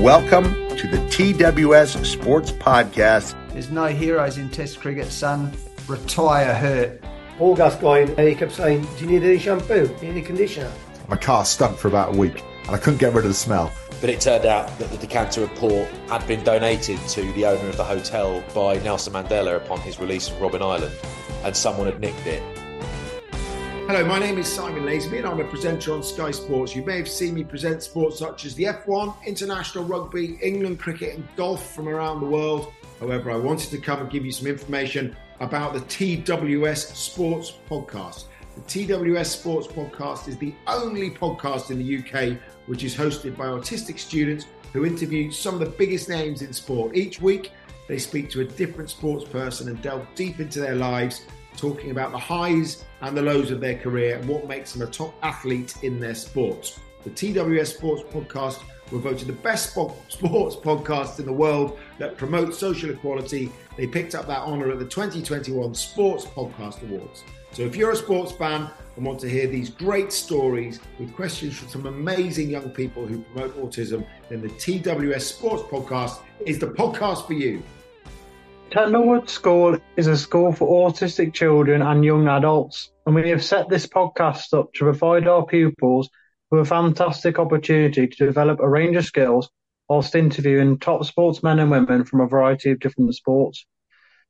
welcome to the TWS Sports Podcast. There's no heroes in Test cricket, son. Retire hurt. Paul Gascoigne, he kept saying, Do you need any shampoo? Do you need any conditioner? My car stunk for about a week and I couldn't get rid of the smell. But it turned out that the decanter of port had been donated to the owner of the hotel by Nelson Mandela upon his release from Robben Island, and someone had nicked it. Hello, my name is Simon Lazenby and I'm a presenter on Sky Sports. You may have seen me present sports such as the F1, international rugby, England cricket, and golf from around the world. However, I wanted to come and give you some information about the TWS Sports Podcast. The TWS Sports Podcast is the only podcast in the UK which is hosted by autistic students who interview some of the biggest names in sport. Each week, they speak to a different sports person and delve deep into their lives, talking about the highs and the lows of their career and what makes them a top athlete in their sport. The TWS Sports Podcast were voted the best sports podcast in the world that promotes social equality. They picked up that honour at the 2021 Sports Podcast Awards. So if you're a sports fan and want to hear these great stories with questions from some amazing young people who promote autism, then the TWS Sports Podcast is the podcast for you. Tettenhall School is a school for autistic children and young adults, and we have set this podcast up to provide our pupils with a fantastic opportunity to develop a range of skills whilst interviewing top sportsmen and women from a variety of different sports.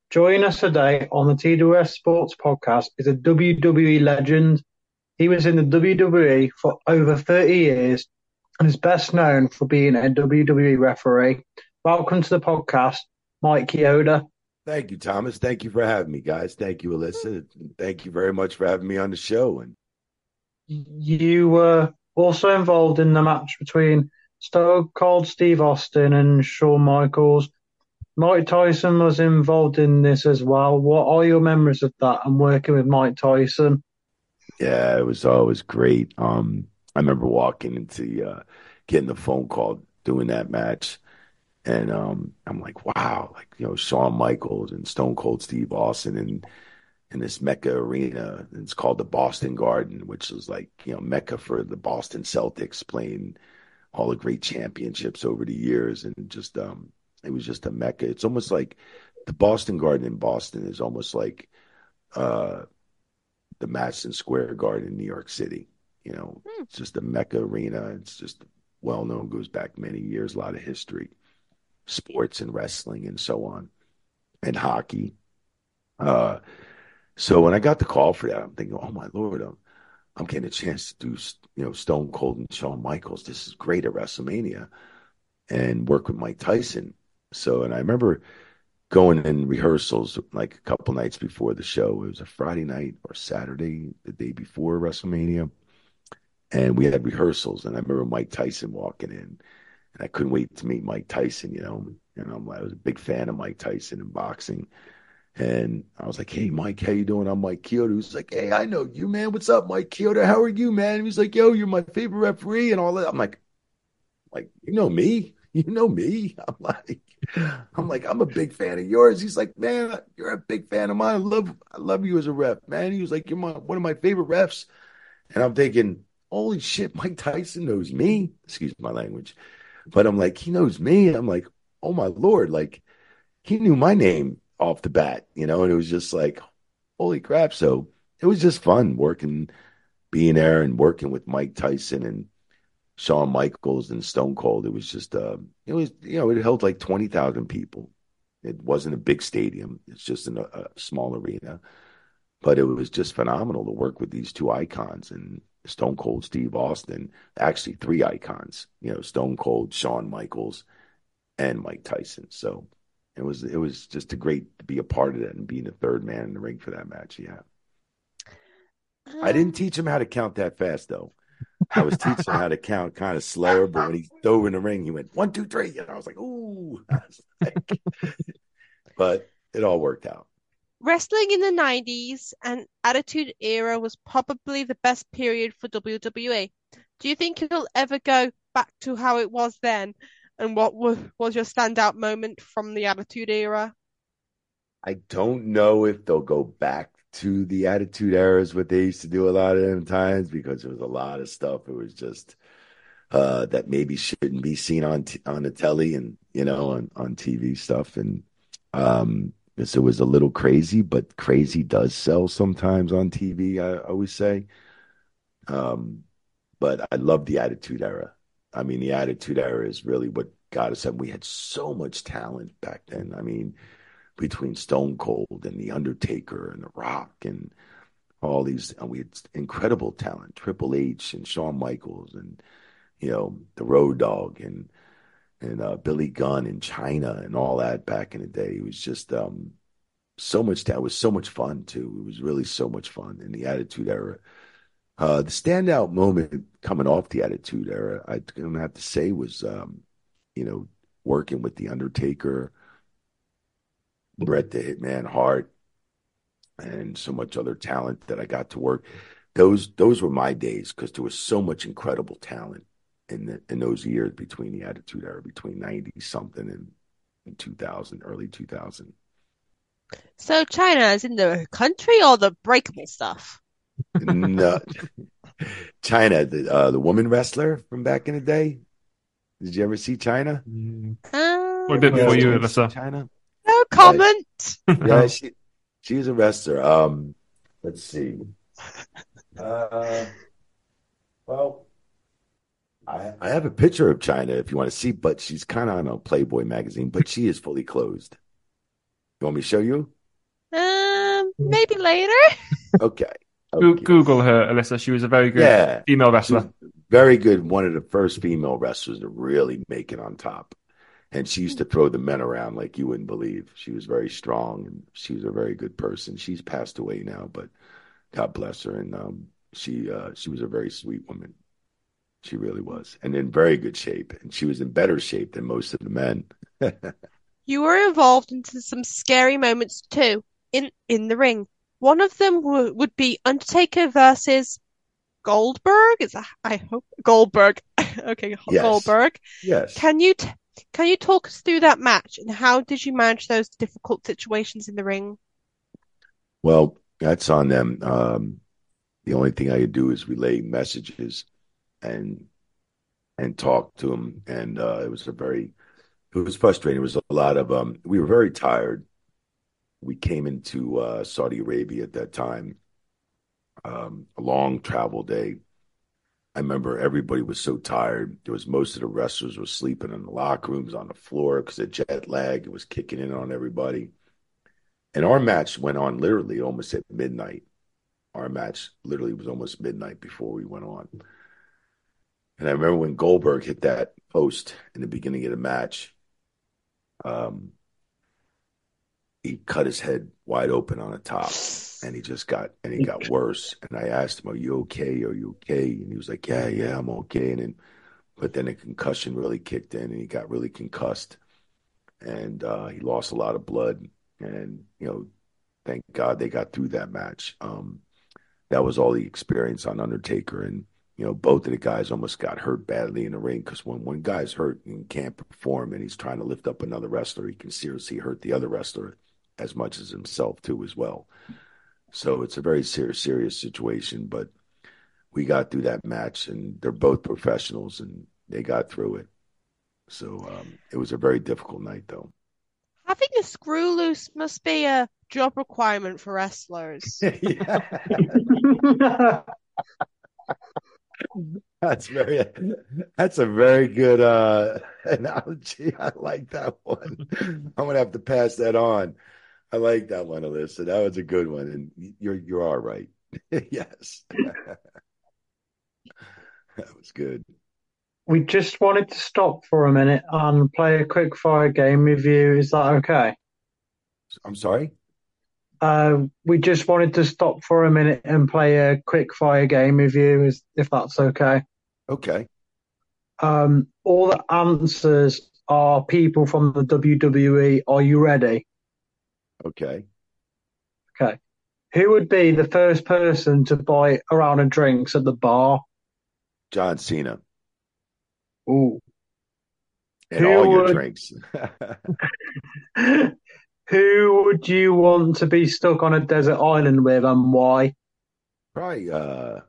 Joining us today on the TWS Sports Podcast is a WWE legend. He was in the WWE for over 30 years and is best known for being a WWE referee. Welcome to the podcast, Mike Chioda. Thank you, Thomas. Thank you for having me, guys. Thank you, Alyssa. Thank you very much for having me on the show. And you were also involved in the match between Stone Cold Steve Austin and Shawn Michaels. Mike Tyson was involved in this as well. What are your memories of that and working with Mike Tyson? Yeah, it was always great. Um, I remember walking into uh, getting the phone call doing that match and um, I'm like, wow, like you know, Shawn Michaels and Stone Cold Steve Austin and in this Mecca arena. It's called the Boston Garden, which is like you know Mecca for the Boston Celtics, playing all the great championships over the years, and just um, it was just a Mecca. It's almost like the Boston Garden in Boston is almost like uh, the Madison Square Garden in New York City. You know, mm. it's just a Mecca arena. It's just well known, goes back many years, a lot of history sports and wrestling and so on, and hockey. Uh, so when I got the call for that, I'm thinking, oh my lord, I'm, I'm getting a chance to do you know Stone Cold and Shawn Michaels. This is great at WrestleMania, and work with Mike Tyson. So and I remember going in rehearsals like a couple nights before the show. It was a Friday night or Saturday, the day before WrestleMania, and we had rehearsals. And I remember Mike Tyson walking in I couldn't wait to meet Mike Tyson. You know, you know, I was a big fan of Mike Tyson in boxing. And I was like, "Hey, Mike, how you doing?" I'm Mike Chioda. He's like, "Hey, I know you, man. What's up, Mike Chioda? How are you, man?" He's like, "Yo, you're my favorite referee and all that." I'm like, "Like, you know me? You know me?" I'm like, "I'm like, I'm a big fan of yours." He's like, "Man, you're a big fan of mine. I love, I love you as a ref, man." He was like, "You're my one of my favorite refs," and I'm thinking, "Holy shit, Mike Tyson knows me." Excuse my language. But I'm like, he knows me. I'm like, oh my lord, like he knew my name off the bat, you know, and it was just like, holy crap. So it was just fun working, being there and working with Mike Tyson and Shawn Michaels and Stone Cold. It was just, uh, it was, you know, it held like 20,000 people. It wasn't a big stadium. It's just in a, a small arena, but it was just phenomenal to work with these two icons. And Stone Cold Steve Austin, actually three icons, you know, Stone Cold, Shawn Michaels, and Mike Tyson. So it was it was just a great to be a part of that and being the third man in the ring for that match. Yeah. I mm. didn't teach him how to count that fast though. I was teaching him how to count kind of slower, but when he dove in the ring, he went one, two, three. And I was like, ooh. Was like... but it all worked out. Wrestling in the 90s and Attitude Era was probably the best period for WWE. Do you think it'll ever go back to how it was then? And what was, your standout moment from the Attitude Era? I don't know if they'll go back to the Attitude Era, what they used to do a lot of them times, because there was a lot of stuff. It was just uh, that maybe shouldn't be seen on t- on the telly and you know on on TV stuff. And um, so it was a little crazy, but crazy does sell sometimes on TV. I always say. Um, but I love the Attitude Era. I mean, the Attitude Era is really what got us. And we had so much talent back then. I mean, between Stone Cold and The Undertaker and The Rock and all these, and we had incredible talent. Triple H and Shawn Michaels and you know the Road Dog and and uh, Billy Gunn in Chyna and all that back in the day. It was just um, so much. That was so much fun too. It was really so much fun in the Attitude Era. Uh, the standout moment coming off the Attitude Era, I'm gonna have to say, was um, you know working with the Undertaker, Bret the Hitman Hart, and so much other talent that I got to work. Those those were my days because there was so much incredible talent in the, in those years between the Attitude Era, between ninety something and, and two thousand, early two thousand. So China is in the country or the breakable stuff? no, Chyna, the uh, the woman wrestler from back in the day. Did you ever see Chyna? Uh, What did it for you, Yeah, Alyssa? Chyna. no comment. Yeah, she she was a wrestler. Um, let's see. Uh, well, I I have a picture of Chyna if you want to see, but she's kind of on a Playboy magazine, but she is fully closed. You want me to show you? Um, maybe later. Okay. Okay. Google her, Alyssa. She was a very good Yeah. female wrestler. very good. One of the first female wrestlers to really make it on top. And she used to throw the men around like you wouldn't believe. She was very strong and she was a very good person. She's passed away now, but God bless her. And um, she uh, she was a very sweet woman. She really was, and in very good shape. And she was in better shape than most of the men. You were involved into some scary moments too in in the ring. One of them w would be Undertaker versus Goldberg. Is that, I hope Goldberg. Okay, Yes. Goldberg. yes. Can you t can you talk us through that match and how did you manage those difficult situations in the ring? Well, that's on them. Um, the only thing I could do is relay messages and and talk to him. And uh, it was a very, it was frustrating. It was a lot of, um, we were very tired. We came into uh, Saudi Arabia at that time, um, a long travel day. I remember everybody was so tired. There was most of the wrestlers were sleeping in the locker rooms on the floor because of jet lag. Was kicking in on everybody. And our match went on literally almost at midnight. Our match literally was almost midnight before we went on. And I remember when Goldberg hit that post in the beginning of the match, um, he cut his head wide open on the top and he just got and he got worse. And I asked him, Are you okay? Are you okay? And he was like, Yeah, yeah, I'm okay. And then but then a concussion really kicked in and he got really concussed and uh, he lost a lot of blood. And, you know, thank God they got through that match. Um, that was all the experience on Undertaker. And, you know, both of the guys almost got hurt badly in the ring because when one guy's hurt and can't perform and he's trying to lift up another wrestler, he can seriously hurt the other wrestler as much as himself, too, as well. So it's a very serious, serious situation. But we got through that match and they're both professionals and they got through it. So um, it was a very difficult night, though. Having a screw loose must be a job requirement for wrestlers. That's very that's a very good uh analogy. I like that one. I'm gonna have to pass that on. I like that one, Alyssa. That was a good one. And you're you're all right. yes. that was good. We just wanted to stop for a minute and play a quick fire game with you. Is that okay? I'm sorry. Uh, we just wanted to stop for a minute and play a quick fire game with you, if that's okay. Okay. Um, all the answers are people from the WWE. Are you ready? Okay. Okay. Who would be the first person to buy a round of drinks at the bar? John Cena. Ooh. And Who all your would- drinks. Who would you want to be stuck on a desert island with and why? probably uh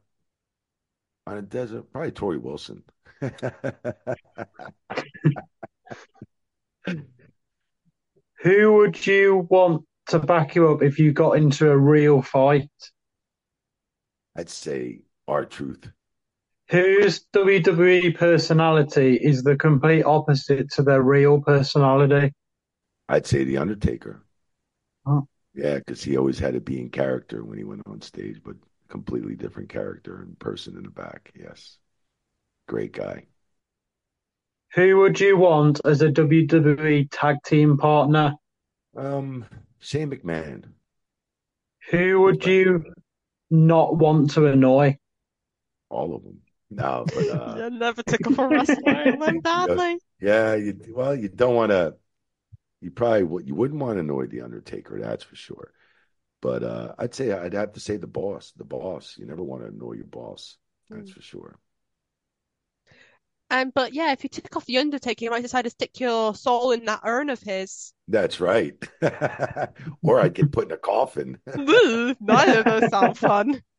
on a desert, probably Torrie Wilson. Who would you want to back you up if you got into a real fight? I'd say R-Truth. Whose WWE personality is the complete opposite to their real personality? I'd say The Undertaker. Oh. Yeah, because he always had to be in character when he went on stage, but completely different character and person in the back. Yes. Great guy. Who would you want as a WWE tag team partner? Um, Shane McMahon. Who would you not want to annoy? All of them. No, but uh, You never took off a wrestler like badly. yeah, you well, you don't want to. You probably would. You wouldn't want to annoy the Undertaker, that's for sure. But uh, I'd say I'd have to say the boss. The boss. You never want to annoy your boss. That's for sure. Um, but yeah, if you took off the Undertaker, you might decide to stick your soul in that urn of his. That's right. or I'd get put in a coffin. Ooh, neither of those sound fun.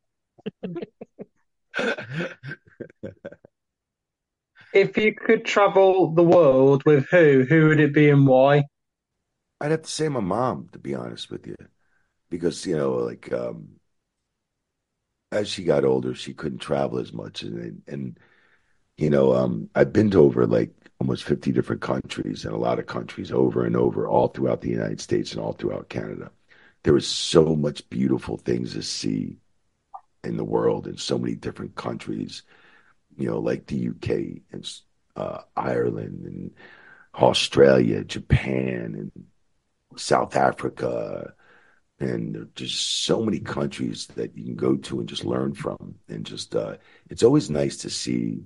If you could travel the world with who, who would it be and why? I'd have to say my mom, to be honest with you, because you know, like um, as she got older, she couldn't travel as much, and and you know, um, I've been to over like almost fifty different countries and a lot of countries over and over, all throughout the United States and all throughout Canada. There was so much beautiful things to see in the world in so many different countries, you know, like the UK and uh, Ireland and Australia, Japan, and South Africa, and just so many countries that you can go to and just learn from. And just, uh, it's always nice to see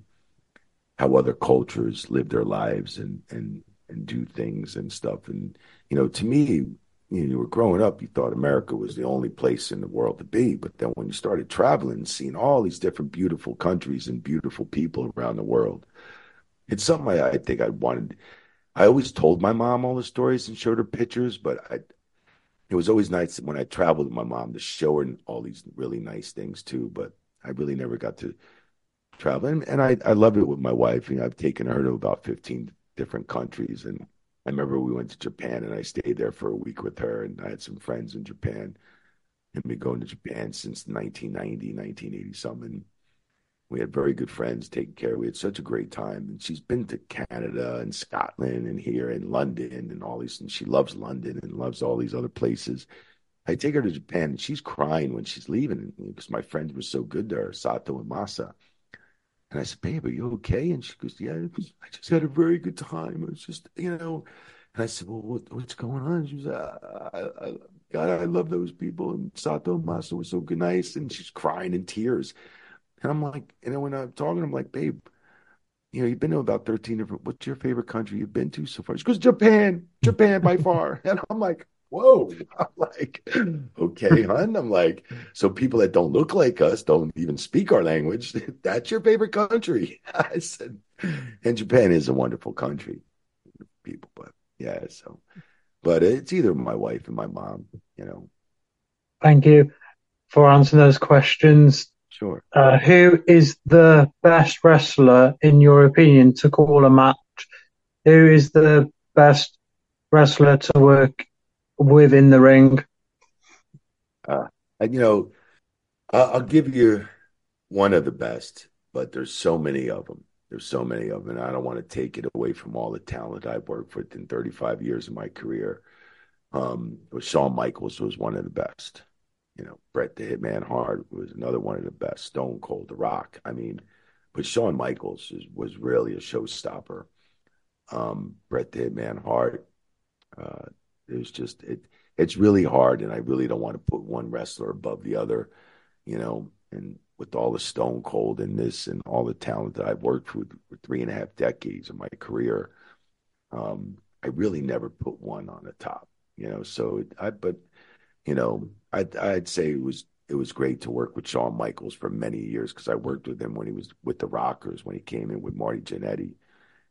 how other cultures live their lives and and and do things and stuff. And you know, to me, you, know, you were growing up, you thought America was the only place in the world to be. But then when you started traveling, and seeing all these different beautiful countries and beautiful people around the world, it's something I, I think I wanted. I always told my mom all the stories and showed her pictures, but I, it was always nice when I traveled with my mom to show her all these really nice things too. But I really never got to travel, and, and I I love it with my wife. You know, I've taken her to about fifteen different countries, and I remember we went to Japan, and I stayed there for a week with her, and I had some friends in Japan, and been going to Japan since 1990, 1980 something. We had very good friends taking care. We had such a great time. And she's been to Canada and Scotland and here in London and all these. And she loves London and loves all these other places. I take her to Japan and she's crying when she's leaving because my friends were so good to her, Sato and Masa. And I said, Babe, are you okay? And she goes, Yeah, I just had a very good time. It was just, you know. And I said, Well, what, what's going on? She was, uh, I, I, God, I love those people. And Sato and Masa were so good, nice. And she's crying in tears. And I'm like, and then when I'm talking, I'm like, babe, you know, you've been to about 13 different, what's your favorite country you've been to so far? She goes, Japan, Japan by far. And I'm like, whoa. I'm like, okay, hon. I'm like, so people that don't look like us, don't even speak our language, that's your favorite country. I said, and Japan is a wonderful country, people, but yeah, so, but it's either my wife and my mom, you know. Thank you for answering those questions. Sure. Uh, who is the best wrestler, in your opinion, to call a match? Who is the best wrestler to work with in the ring? Uh, and you know, I'll, I'll give you one of the best, but there's so many of them. There's so many of them, and I don't want to take it away from all the talent I've worked with in 35 years of my career. Um, but Shawn Michaels was one of the best. You know, Bret the Hitman Hart was another one of the best. Stone Cold, The Rock. I mean, but Shawn Michaels is, was really a showstopper. Um, Bret the Hitman Hart. Uh, it was just it. It's really hard, and I really don't want to put one wrestler above the other. You know, and with all the Stone Cold in this and all the talent that I've worked with for three and a half decades of my career, um, I really never put one on the top. You know, so I but you know, I'd, I'd say it was it was great to work with Shawn Michaels for many years because I worked with him when he was with the Rockers when he came in with Marty Jannetty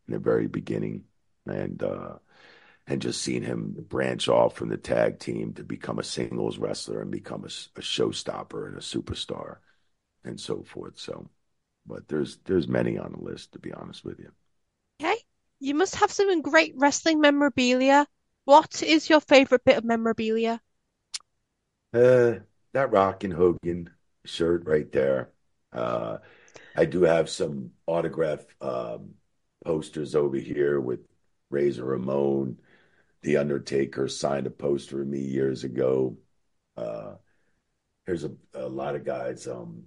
in the very beginning, and uh, and just seeing him branch off from the tag team to become a singles wrestler and become a, a showstopper and a superstar and so forth. So, but there's there's many on the list to be honest with you. Okay. You must have some great wrestling memorabilia. What is your favorite bit of memorabilia? Uh, that and Hogan shirt right there. Uh, I do have some autograph um, posters over here with Razor Ramon. The Undertaker signed a poster of me years ago. Uh, there's a, a lot of guys. Um,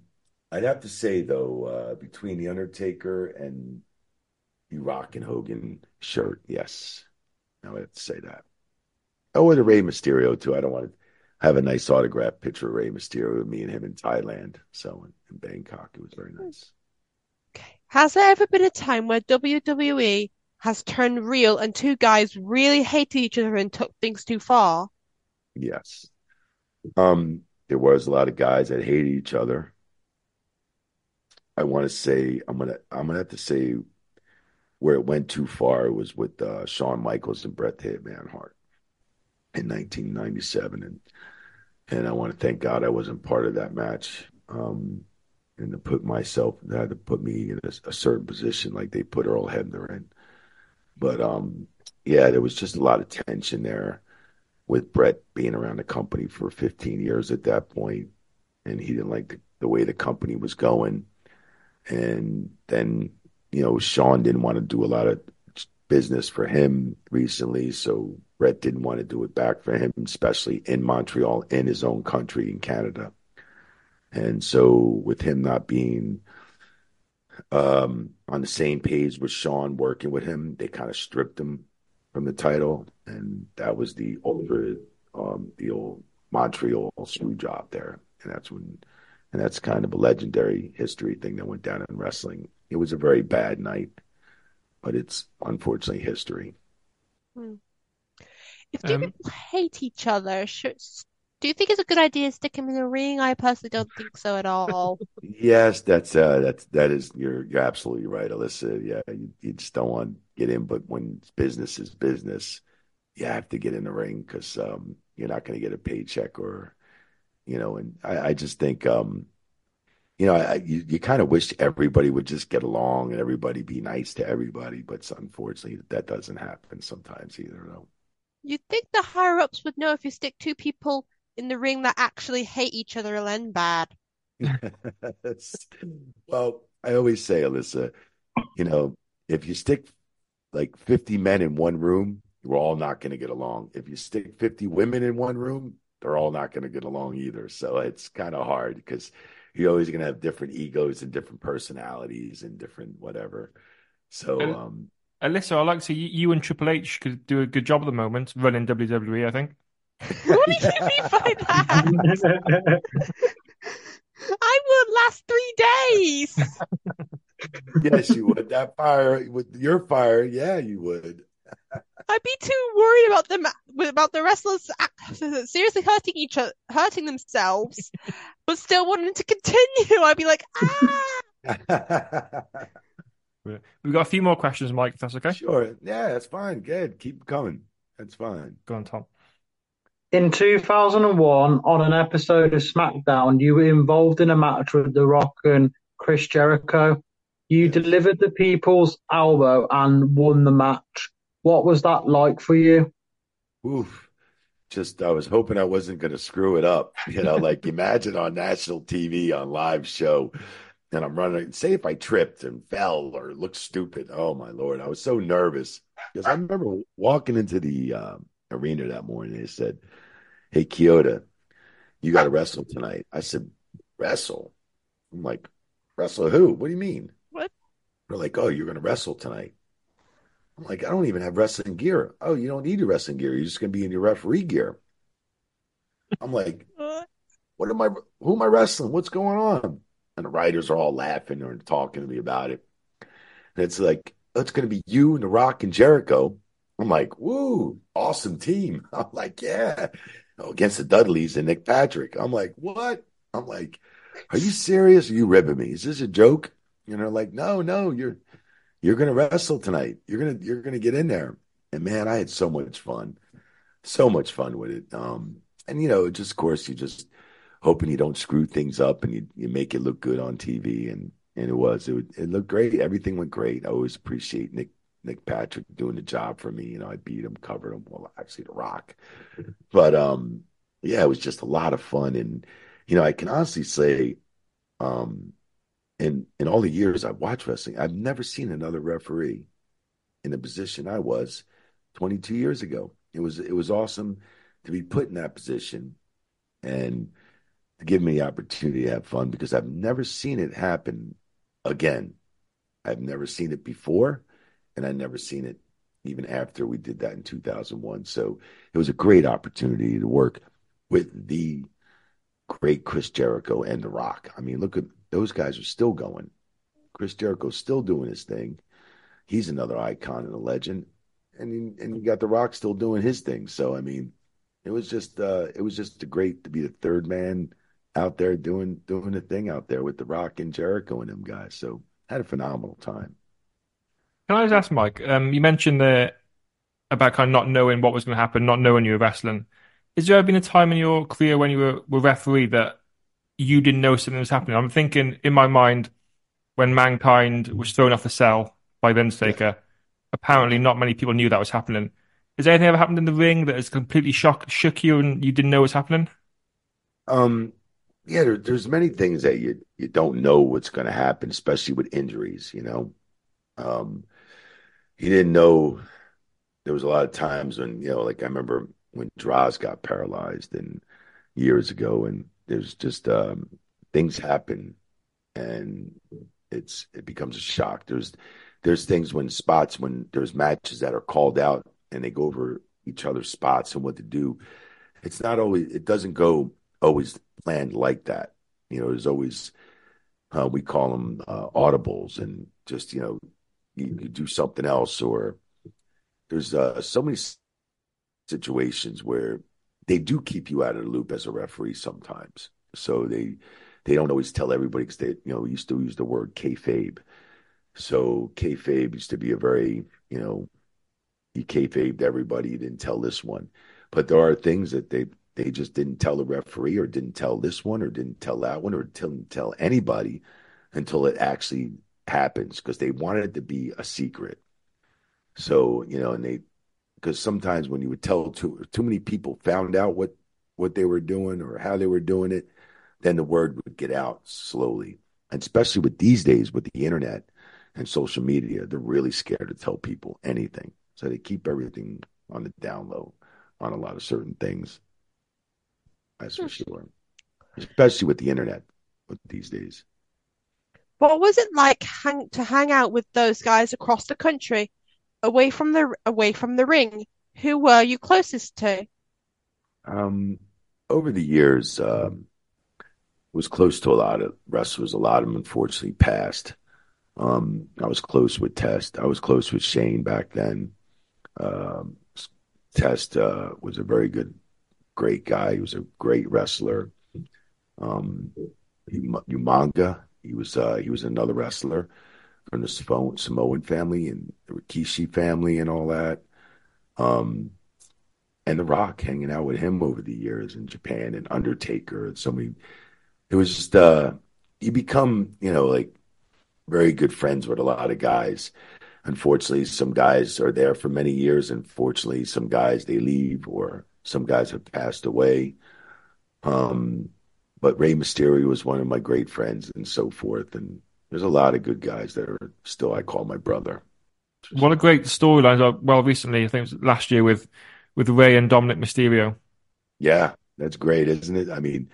I'd have to say though, uh, between the Undertaker and the Rock and Hogan shirt, yes, I would have to say that. Oh, and the Rey Mysterio too. I don't want to have a nice autograph picture of Rey Mysterio with me and him in Thailand. So in, Bangkok, it was very nice. Okay. Has there ever been a time where WWE has turned real and two guys really hated each other and took things too far? Yes. Um, there was a lot of guys that hated each other. I want to say I'm gonna I'm gonna have to say where it went too far was with uh, Shawn Michaels and Bret Hitman Hart in 1997, and and I want to thank God I wasn't part of that match. Um, and to put myself, they had to put me in a, a, certain position like they put Earl Hebner in. But um, yeah, there was just a lot of tension there with Bret being around the company for 15 years at that point, and he didn't like the, the way the company was going. And then, you know, Shawn didn't want to do a lot of business for him recently, so Bret didn't want to do it back for him, especially in Montreal, in his own country, in Canada. And so, with him not being um, on the same page with Shawn working with him, they kind of stripped him from the title, and that was the older, um, the old Montreal screw job there, and that's when, and that's kind of a legendary history thing that went down in wrestling. It was a very bad night, but it's unfortunately history. Hmm. If two um, people hate each other, should, do you think it's a good idea to stick him in the ring? I personally don't think so at all. yes, that's uh, that's that is you're you're absolutely right, Alyssa. Yeah, you, you just don't want to get in, but when business is business, you have to get in the ring because um, you're not going to get a paycheck or, you know. And I, I just think, um, you know, I, you you kind of wish everybody would just get along and everybody be nice to everybody, but unfortunately, that doesn't happen sometimes either. Though. You'd think the higher ups would know if you stick two people in the ring that actually hate each other will end bad. well, I always say, Alyssa, you know, if you stick like 50 men in one room, we're all not going to get along. If you stick 50 women in one room, they're all not going to get along either. So it's kind of hard because you're always going to have different egos and different personalities and different whatever. So, um, Alyssa, I like to see you and Triple H could do a good job at the moment running WWE. I think. what do you mean by that? I would last three days. yes, you would. That fire with your fire, yeah, you would. I'd be too worried about them about the wrestlers seriously hurting each other, hurting themselves, but still wanting to continue. I'd be like, ah. We've got a few more questions, Mike. If that's okay. Sure. Yeah, that's fine. Good. Keep coming. That's fine. Go on, Tom. In 2001, on an episode of SmackDown, you were involved in a match with The Rock and Chris Jericho. You yes. delivered the people's elbow and won the match. What was that like for you? Oof. Just, I was hoping I wasn't going to screw it up. You know, like imagine on national TV on live show, and I'm running. Say if I tripped and fell or looked stupid. Oh my lord, I was so nervous because I remember walking into the uh, arena that morning. They said, Hey, Chioda, you got to wrestle tonight. I said, Wrestle? I'm like, Wrestle who? What do you mean? What? They're like, Oh, you're going to wrestle tonight. I'm like, I don't even have wrestling gear. Oh, you don't need your wrestling gear. You're just going to be in your referee gear. I'm like, What am I? Who am I wrestling? What's going on? And the writers are all laughing and talking to me about it. And it's like, it's going to be you and The Rock and Jericho I'm like, woo, awesome team. I'm like, yeah. Oh, against the Dudleys and Nick Patrick. I'm like, what? I'm like, are you serious? Are you ribbing me? Is this a joke? You know, like, no, no, you're you're gonna wrestle tonight. You're gonna you're gonna get in there. And man, I had so much fun. So much fun with it. Um, and you know, just of course you just hoping you don't screw things up and you, you make it look good on TV and and it was. It, it looked great. Everything went great. I always appreciate Nick Nick Patrick doing the job for me. You know, I beat him, covered him. Well, actually, The Rock, but um, yeah, it was just a lot of fun. And you know, I can honestly say, um, in in all the years I've watched wrestling, I've never seen another referee in the position I was 22 years ago. It was it was awesome to be put in that position and to give me the opportunity to have fun because I've never seen it happen again. I've never seen it before, and I've never seen it even after we did that in 2001. So it was a great opportunity to work with the great Chris Jericho and The Rock. I mean, look at those guys are still going. Chris Jericho's still doing his thing. He's another icon and a legend. And and you got The Rock still doing his thing. So I mean, it was just uh, it was just great to be the third man out there doing doing the thing out there with The Rock and Jericho and them guys. So had a phenomenal time. Can I just ask, Mike? Um, you mentioned the about kind of not knowing what was going to happen, not knowing you were wrestling. Has there ever been a time in your career when you were, were referee that you didn't know something was happening? I'm thinking in my mind when Mankind was thrown off the cell by. Yeah. Apparently, not many people knew that was happening. Has anything ever happened in the ring that has completely shocked, shook you, and you didn't know was happening? Um, yeah, there, there's many things that you you don't know what's going to happen, especially with injuries. You know, um, you didn't know. There was a lot of times when you know, like I remember when Droz got paralyzed and years ago, and there's just um, things happen, and it's it becomes a shock. There's there's things when spots when there's matches that are called out and they go over each other's spots and what to do. It's not always it doesn't go always planned like that. You know, there's always uh, we call them uh, audibles, and just you know, you, you do something else, or there's uh, so many situations where they do keep you out of the loop as a referee sometimes. So they they don't always tell everybody because they you know used to use the word kayfabe. So kayfabe used to be a very you know you kayfabed everybody. You didn't tell this one, but there are things that they they just didn't tell the referee or didn't tell this one or didn't tell that one or didn't tell anybody until it actually happens because they wanted it to be a secret. So, you know, and they, because sometimes when you would tell too, too many people found out what, what they were doing or how they were doing it, then the word would get out slowly. And especially with these days with the internet and social media, they're really scared to tell people anything. So they keep everything on the down low on a lot of certain things. That's for hmm. sure. Especially with the internet with these days. What was it like hang, to hang out with those guys across the country, away from the away from the ring? Who were you closest to? Um, over the years, um, was close to a lot of wrestlers. A lot of them unfortunately passed. Um, I was close with Test. I was close with Shane back then. Um, Test uh, was a very good great guy. He was a great wrestler. Um, Umaga, he was uh, he was another wrestler from the Samoan family and the Rikishi family and all that. Um, and The Rock hanging out with him over the years in Japan and Undertaker and so many. It was just uh, you become you know like very good friends with a lot of guys. Unfortunately, some guys are there for many years. Unfortunately, some guys they leave or some guys have passed away. Um, but Rey Mysterio was one of my great friends and so forth. And there's a lot of good guys that are still I call my brother. What a great storyline! Well, recently I think it was last year with with Rey and Dominik Mysterio. Yeah, that's great, isn't it? I mean,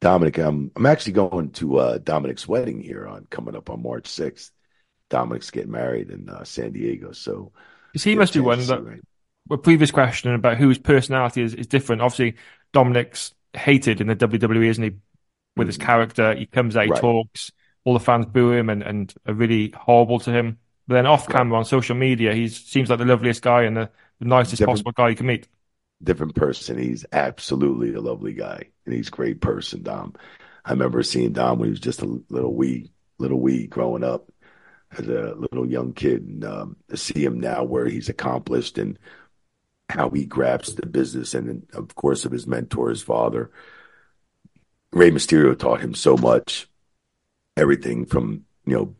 Dominik, I'm I'm actually going to uh, Dominik's wedding here on coming up on March 6th. Dominik's getting married in uh, San Diego, so because he must be one that right? a previous question about whose personality is, is different. Obviously, Dominik's hated in the WWE, isn't he? With mm-hmm. his character, he comes out, he right. talks, all the fans boo him and, and are really horrible to him. But then off camera on social media, he seems like the loveliest guy and the, the nicest different, possible guy you can meet. Different person. He's absolutely a lovely guy, and he's a great person, Dom. I remember seeing Dom when he was just a little wee, little wee growing up as a little young kid, and um, to see him now where he's accomplished and how he grasps the business, and of course of his mentor, his father. Rey Mysterio taught him so much, everything from you know,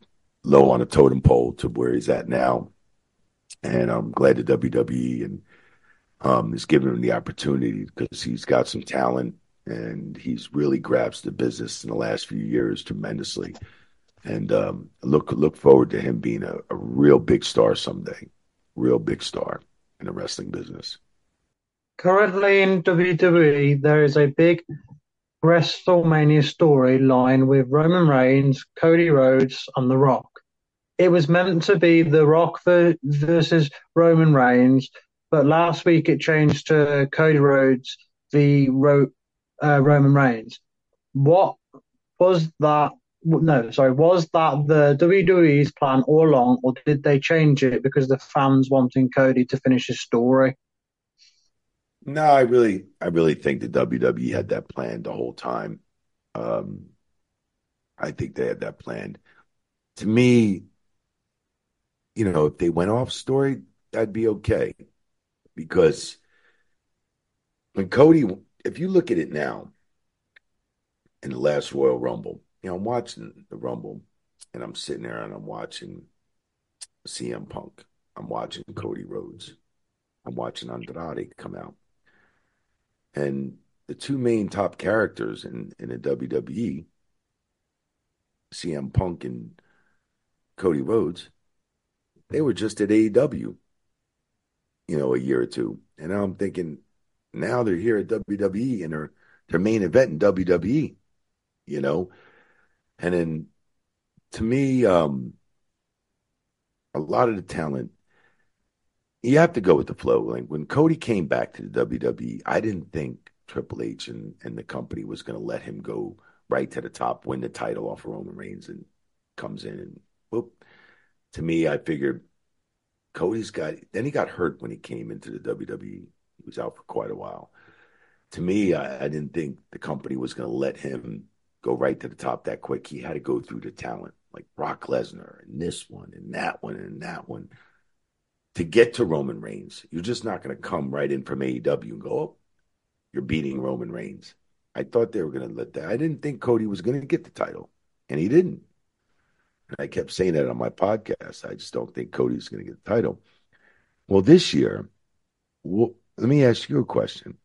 low on a totem pole to where he's at now. And I'm glad the WWE and um, is giving him the opportunity because he's got some talent and he's really grasped the business in the last few years tremendously. And um, look look forward to him being a, a real big star someday, real big star in the wrestling business. Currently in WWE, there is a big WrestleMania storyline with Roman Reigns, Cody Rhodes, and The Rock. It was meant to be The Rock versus Roman Reigns, but last week it changed to Cody Rhodes v. Ro- uh, Roman Reigns. What was that? No, sorry, was that the WWE's plan all along, or did they change it because the fans wanting Cody to finish his story? No, I really, I really think the WWE had that planned the whole time. Um, I think they had that planned. To me, you know, if they went off story, that'd be okay, because when Cody, if you look at it now, in the last Royal Rumble, you know, I'm watching the Rumble, and I'm sitting there and I'm watching CM Punk, I'm watching Cody Rhodes, I'm watching Andrade come out. And the two main top characters in, in the WWE, CM Punk and Cody Rhodes, they were just at AEW, you know, a year or two. And now I'm thinking, now they're here at WWE and their their main event in WWE, you know. And then to me, um, a lot of the talent you have to go with the flow. Like when Cody came back to the WWE, I didn't think Triple H and, and the company was going to let him go right to the top, win the title off of Roman Reigns, and comes in and whoop. To me, I figured Cody's got. Then he got hurt when he came into the WWE. He was out for quite a while. To me, I, I didn't think the company was going to let him go right to the top that quick. He had to go through the talent like Brock Lesnar and this one and that one and that one to get to Roman Reigns. You're just not going to come right in from AEW and go, oh, you're beating Roman Reigns. I thought they were going to let that. I didn't think Cody was going to get the title, and he didn't. And I kept saying that on my podcast. I just don't think Cody's going to get the title. Well, this year, well, let me ask you a question.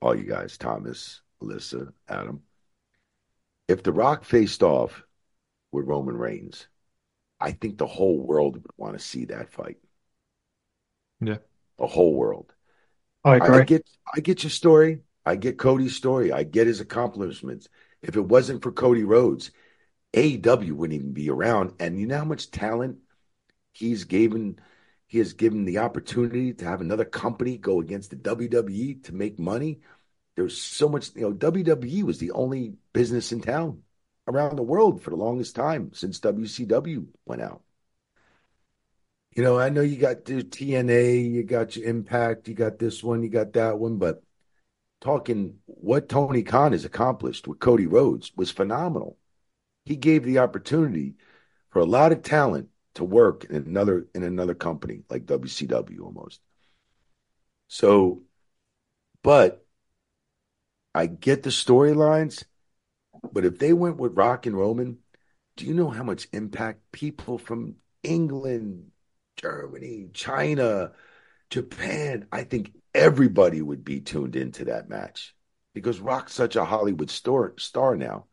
All you guys, Thomas, Alyssa, Adam. If The Rock faced off with Roman Reigns, I think the whole world would want to see that fight. Yeah. The whole world. I agree. I get I get your story. I get Cody's story. I get his accomplishments. If it wasn't for Cody Rhodes, AEW wouldn't even be around. And you know how much talent he's given he has given the opportunity to have another company go against the WWE to make money. There's so much, you know, WWE was the only business in town around the world for the longest time since WCW went out. You know, I know you got your TNA, you got your Impact, you got this one, you got that one, but talking what Tony Khan has accomplished with Cody Rhodes was phenomenal. He gave the opportunity for a lot of talent to work in another in another company like WCW almost. So, but I get the storylines but if they went with Rock and Roman, do you know how much impact people from England, Germany, China, Japan, I think everybody would be tuned into that match because Rock's such a Hollywood star, star now.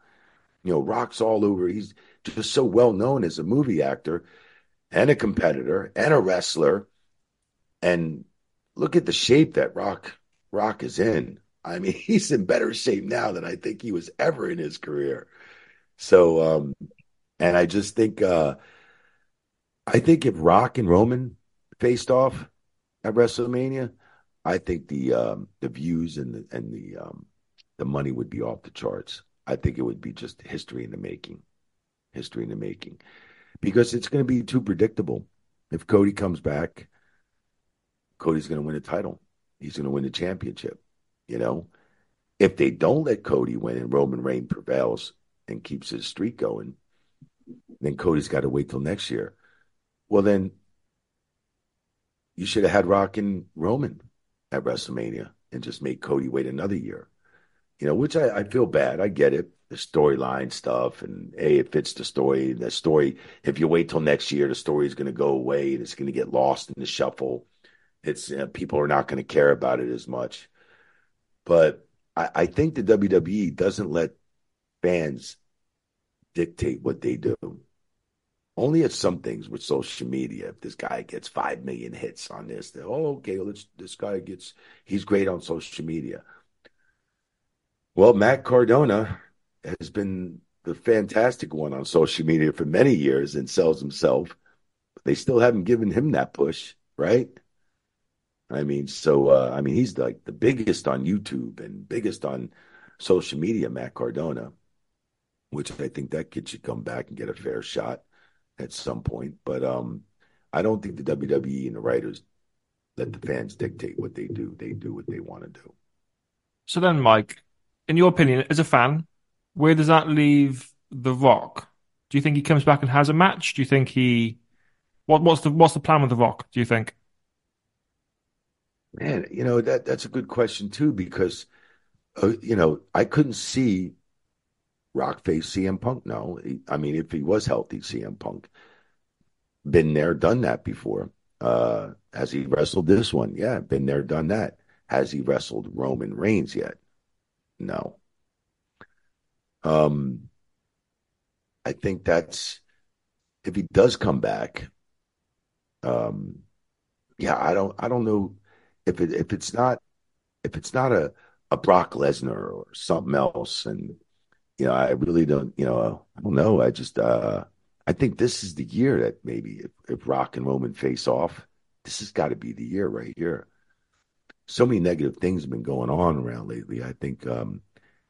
You know, Rock's all over. He's just so well known as a movie actor and a competitor and a wrestler. And look at the shape that Rock Rock is in. I mean, he's in better shape now than I think he was ever in his career. So, um, and I just think, uh, I think if Rock and Roman faced off at WrestleMania, I think the um, the views and the and the um, the money would be off the charts. I think it would be just history in the making, history in the making, because it's going to be too predictable. If Cody comes back, Cody's going to win a title. He's going to win the championship. You know, if they don't let Cody win and Roman Reigns prevails and keeps his streak going, then Cody's got to wait till next year. Well, then you should have had Rock and Roman at WrestleMania and just made Cody wait another year. You know, which I, I feel bad. I get it. the storyline stuff, and A, it fits the story. The story, if you wait till next year, the story is going to go away and it's going to get lost in the shuffle. It's uh, people are not going to care about it as much. But I, I think the WWE doesn't let fans dictate what they do. Only at some things with social media. If this guy gets five million hits on this, then oh, okay, well, this guy gets he's great on social media. Well, Matt Cardona has been the fantastic one on social media for many years and sells himself. But they still haven't given him that push, right? I mean, so uh, I mean, he's like the biggest on YouTube and biggest on social media, Matt Cardona, which I think that kid should come back and get a fair shot at some point. But um, I don't think the WWE and the writers let the fans dictate what they do. They do what they want to do. So then, Mike, in your opinion, as a fan, where does that leave The Rock? Do you think he comes back and has a match? Do you think he what what's the what's the plan with The Rock? Do you think? Man, you know that that's a good question too because uh, you know I couldn't see Rock face CM Punk. No, he, I mean if he was healthy, CM Punk been there, done that before. Uh, has he wrestled this one? Yeah, been there, done that. Has he wrestled Roman Reigns yet? No. Um, I think that's if he does come back. Um, yeah, I don't, I don't know if it if it's not if it's not a a Brock Lesnar or something else, and you know, I really don't, you know, I don't know. I just, uh, I think this is the year that maybe if, if Rock and Roman face off, this has got to be the year right here. So many negative things have been going on around lately. I think, um,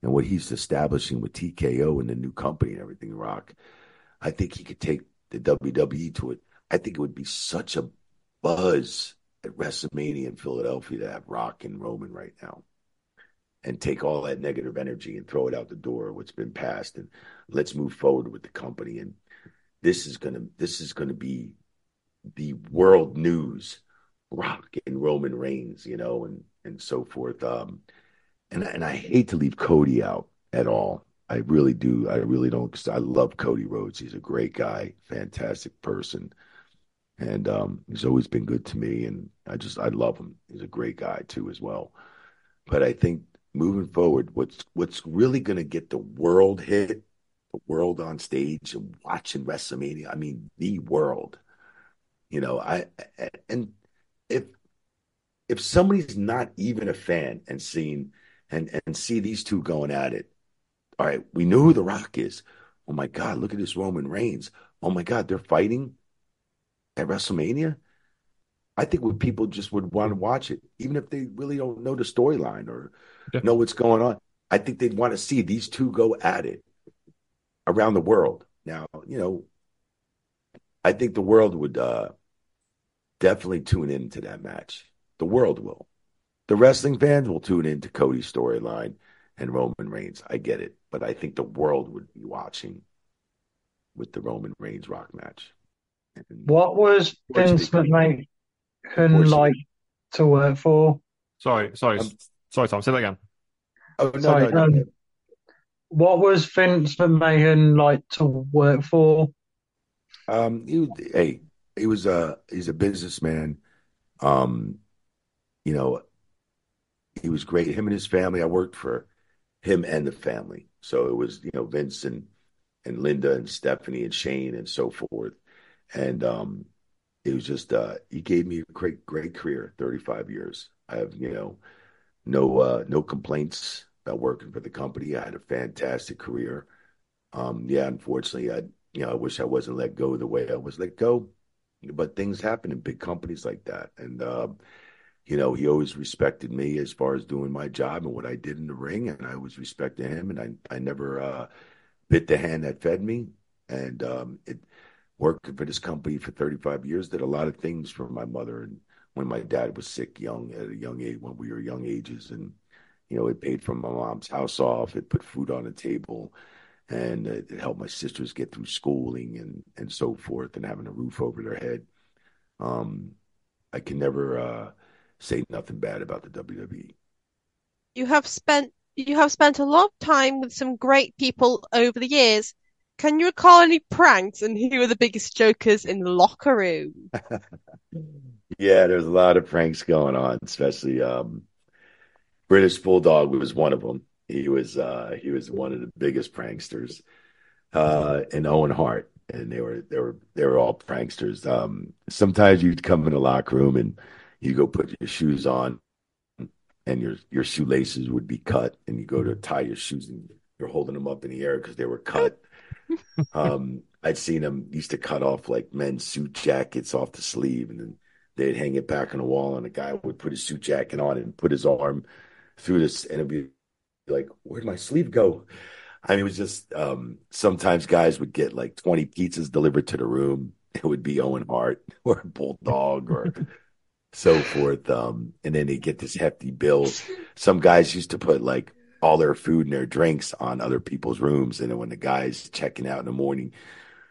and what he's establishing with TKO and the new company and everything, Rock, I think he could take the WWE to it. I think it would be such a buzz at WrestleMania in Philadelphia to have Rock and Roman right now and take all that negative energy and throw it out the door what's been passed and let's move forward with the company. And this is going to this is going to be the world news rock and roman reigns you know and and so forth. Um and and i hate to leave cody out at all. I really do. I really don't i love cody rhodes. He's a great guy fantastic person and um he's always been good to me and i just i love him he's a great guy too as well but i think moving forward, what's what's really going to get the world hit, the world on stage and watching WrestleMania. I mean, the world. You know, I and if if somebody's not even a fan and seeing and and see these two going at it, all right, we know who The Rock is. Oh my God, look at this Roman Reigns. Oh my God, they're fighting at WrestleMania. I think what people just would want to watch it, even if they really don't know the storyline or yeah. know what's going on. I think they'd want to see these two go at it around the world. Now, you know, I think the world would uh, definitely tune into that match. The world will. The wrestling fans will tune into Cody's storyline and Roman Reigns. I get it, but I think the world would be watching with the Roman Reigns Rock match. And what was Vince McMahon like to work for? Sorry, sorry. Um, Sorry, Tom. Say that again. Oh no, Sorry, no, no, no. What was Vince McMahon like to work for? Um, he was, hey, he was a he's a businessman. Um, you know, he was great. Him and his family. I worked for him and the family, so it was you know Vince and and Linda and Stephanie and Shane and so forth. And um, it was just uh, he gave me a great great career, thirty five years. I have you know no uh, no complaints about working for the company. I had a fantastic career. Um, yeah, unfortunately, I you know I wish I wasn't let go the way I was let go, but things happen in big companies like that, and uh, you know he always respected me as far as doing my job and what I did in the ring, and I always respected him, and I I never uh, bit the hand that fed me, and um, it working for this company for 35 years did a lot of things for my mother and when my dad was sick young at a young age when we were young ages. And you know it paid for my mom's house off it put food on the table and it, helped my sisters get through schooling and and so forth and having a roof over their head. Um i can never uh say nothing bad about the wwe you have spent you have spent a lot of time with some great people over the years. Can you recall any pranks and who were the biggest jokers in the locker room? Yeah, there's a lot of pranks going on, especially um, British Bulldog was one of them. He was uh, he was one of the biggest pranksters, uh, and Owen Hart, and they were they were they were all pranksters. Um, sometimes you'd come in the locker room and you go put your shoes on, and your your shoelaces would be cut, and you go to tie your shoes and you're holding them up in the air because they were cut. um, I'd seen them used to cut off like men's suit jackets off the sleeve, and then they'd hang it back on the wall, and a guy would put his suit jacket on and put his arm through this, and it'd be like, "Where'd my sleeve go?" I mean, it was just um, sometimes guys would get like 20 pizzas delivered to the room. It would be Owen Hart or Bulldog or so forth. Um, and then they get this hefty bill. Some guys used to put like all their food and their drinks on other people's rooms. And then when the guy's checking out in the morning,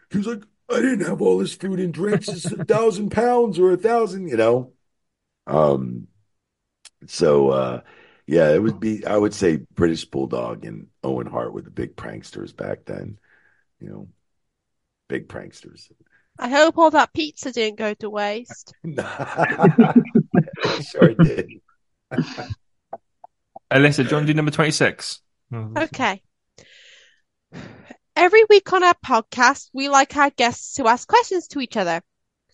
he's like, I didn't have all this food and drinks. It's a thousand pounds or a thousand, you know? Um, so, uh, yeah, it would be, I would say British Bulldog and Owen Hart were the big pranksters back then, you know, big pranksters. I hope all that pizza didn't go to waste. sure did. Alyssa, do you want to do number 26? Okay. Every week on our podcast, we like our guests to ask questions to each other.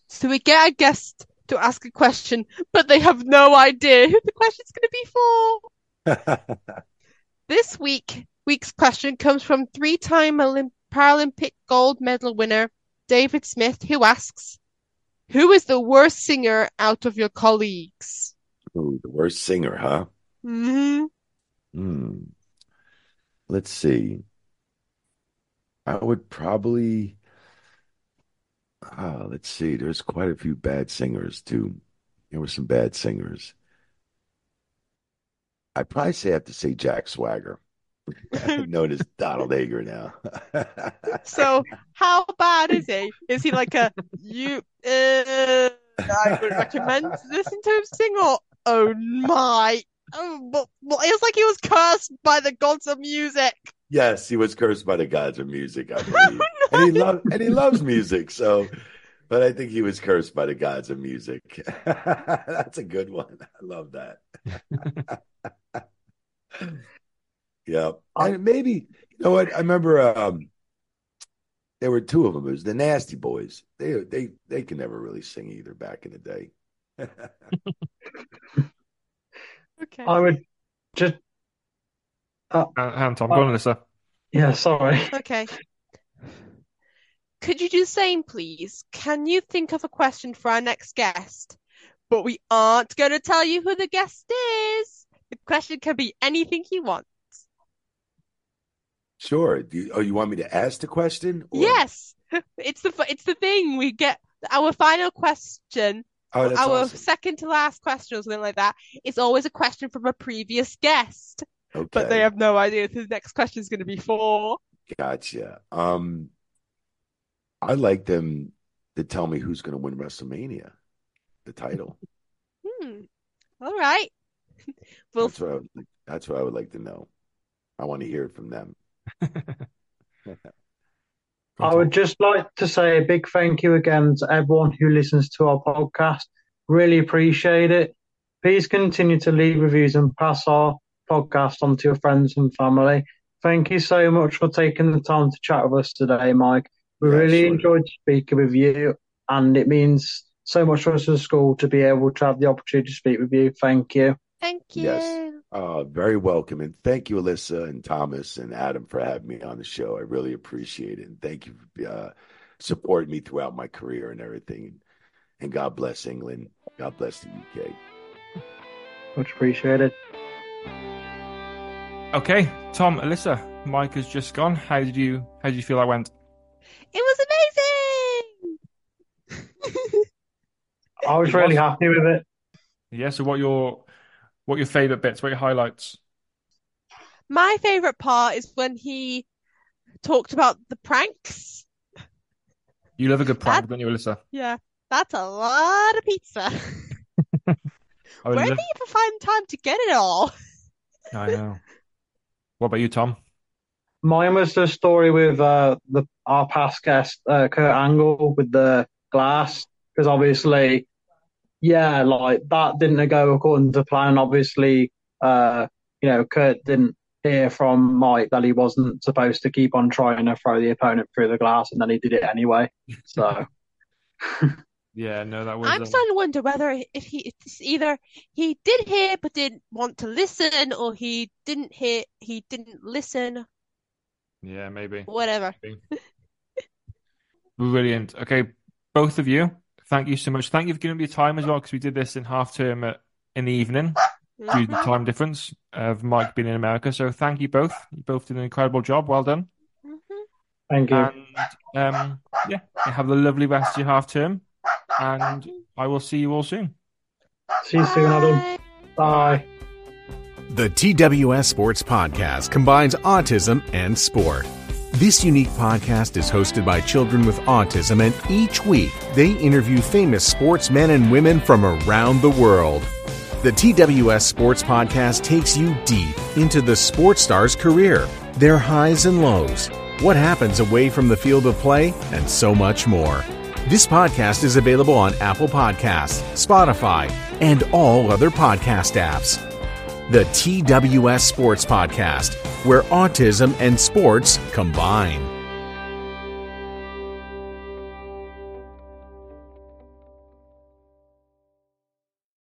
So we get our guest to ask a question, but they have no idea who the question's going to be for. this week, week's question comes from three-time Olymp- Paralympic gold medal winner David Smith, who asks, "Who is the worst singer out of your colleagues?" Ooh, the worst singer, huh? Hmm Hmm. Let's see. I would probably. Ah, let's see. There's quite a few bad singers too. There were some bad singers. I'd probably say I have to say Jack Swagger. known as Donald Hager now. So, how bad is he? Is he like a you? Uh, I would recommend listening to him sing, or oh my, oh, but, but it's like he was cursed by the gods of music. yes, he was cursed by the gods of music, I believe, and he loved and he loves music. So, but I think he was cursed by the gods of music. That's a good one. I love that. yeah, and maybe you know what? I remember um, there were two of them. It was the Nasty Boys. They they they could never really sing either back in the day. Okay. I would just, uh, Uh, hang on, Tom. Go on, Alyssa. yeah, sorry. Okay. Could you do the same, please? Can you think of a question for our next guest? But we aren't going to tell you who the guest is. The question can be anything you want. Sure. Do you, oh, you want me to ask the question? or- Yes, it's the it's the thing we get. Our final question, Oh, that's our awesome. second to last question or something like that, is always a question from a previous guest, Okay. but they have no idea who the next question is going to be for. Gotcha. Um, I'd like them to tell me who's going to win WrestleMania, the title. Hmm. All right. We'll That's what I would, that's what I would like to know. I want to hear it from them. I would just like to say a big thank you again to everyone who listens to our podcast. Really appreciate it. Please continue to leave reviews and pass our podcast on to your friends and family. Thank you so much for taking the time to chat with us today, Mike. We Yeah, really sure. enjoyed speaking with you, and it means so much for us as a school to be able to have the opportunity to speak with you. Thank you. thank you. Yes. Uh, very welcome. And thank you, Alyssa and Thomas and Adam for having me on the show. I really appreciate it. And thank you for uh, supporting me throughout my career and everything. And God bless England. God bless the UK. Much appreciated. Okay, Tom, Alyssa, Mike has just gone. How did you how did you feel I went? It was amazing. I was It really was. happy with it. Yeah, so what your what are your favourite bits, what are your highlights? My favorite part is when he talked about the pranks. You love a good prank, That- don't you, Alyssa? Yeah, that's a lot of pizza. Where love- do you even find time to get it all? I know. What about you, Tom? Mine was the story with uh, the our past guest uh, Kurt Angle with the glass because obviously, yeah, like that didn't go according to plan. Obviously, uh, you know, Kurt didn't hear from Mike that he wasn't supposed to keep on trying to throw the opponent through the glass, and then he did it anyway. So. yeah, no, that was. I'm um, starting to wonder whether if he it's either he did hear but didn't want to listen, or he didn't hear he didn't listen. Yeah, maybe. Whatever. Brilliant. Okay, both of you, thank you so much. Thank you for giving me your time as well, because we did this in half term at, in the evening due to the mm-hmm. time difference of Mike being in America. So thank you both. You both did an incredible job. Well done. Mm-hmm. Thank you. And um, yeah, have a lovely rest of your half term, and I will see you all soon. See you soon, Adam. Bye. The TWS Sports Podcast combines autism and sport. This unique podcast is hosted by children with autism, and each week they interview famous sportsmen and women from around the world. The TWS Sports Podcast takes you deep into the sports star's career, their highs and lows, what happens away from the field of play, and so much more. This podcast is available on Apple Podcasts, Spotify, and all other podcast apps. The TWS Sports Podcast, where autism and sports combine.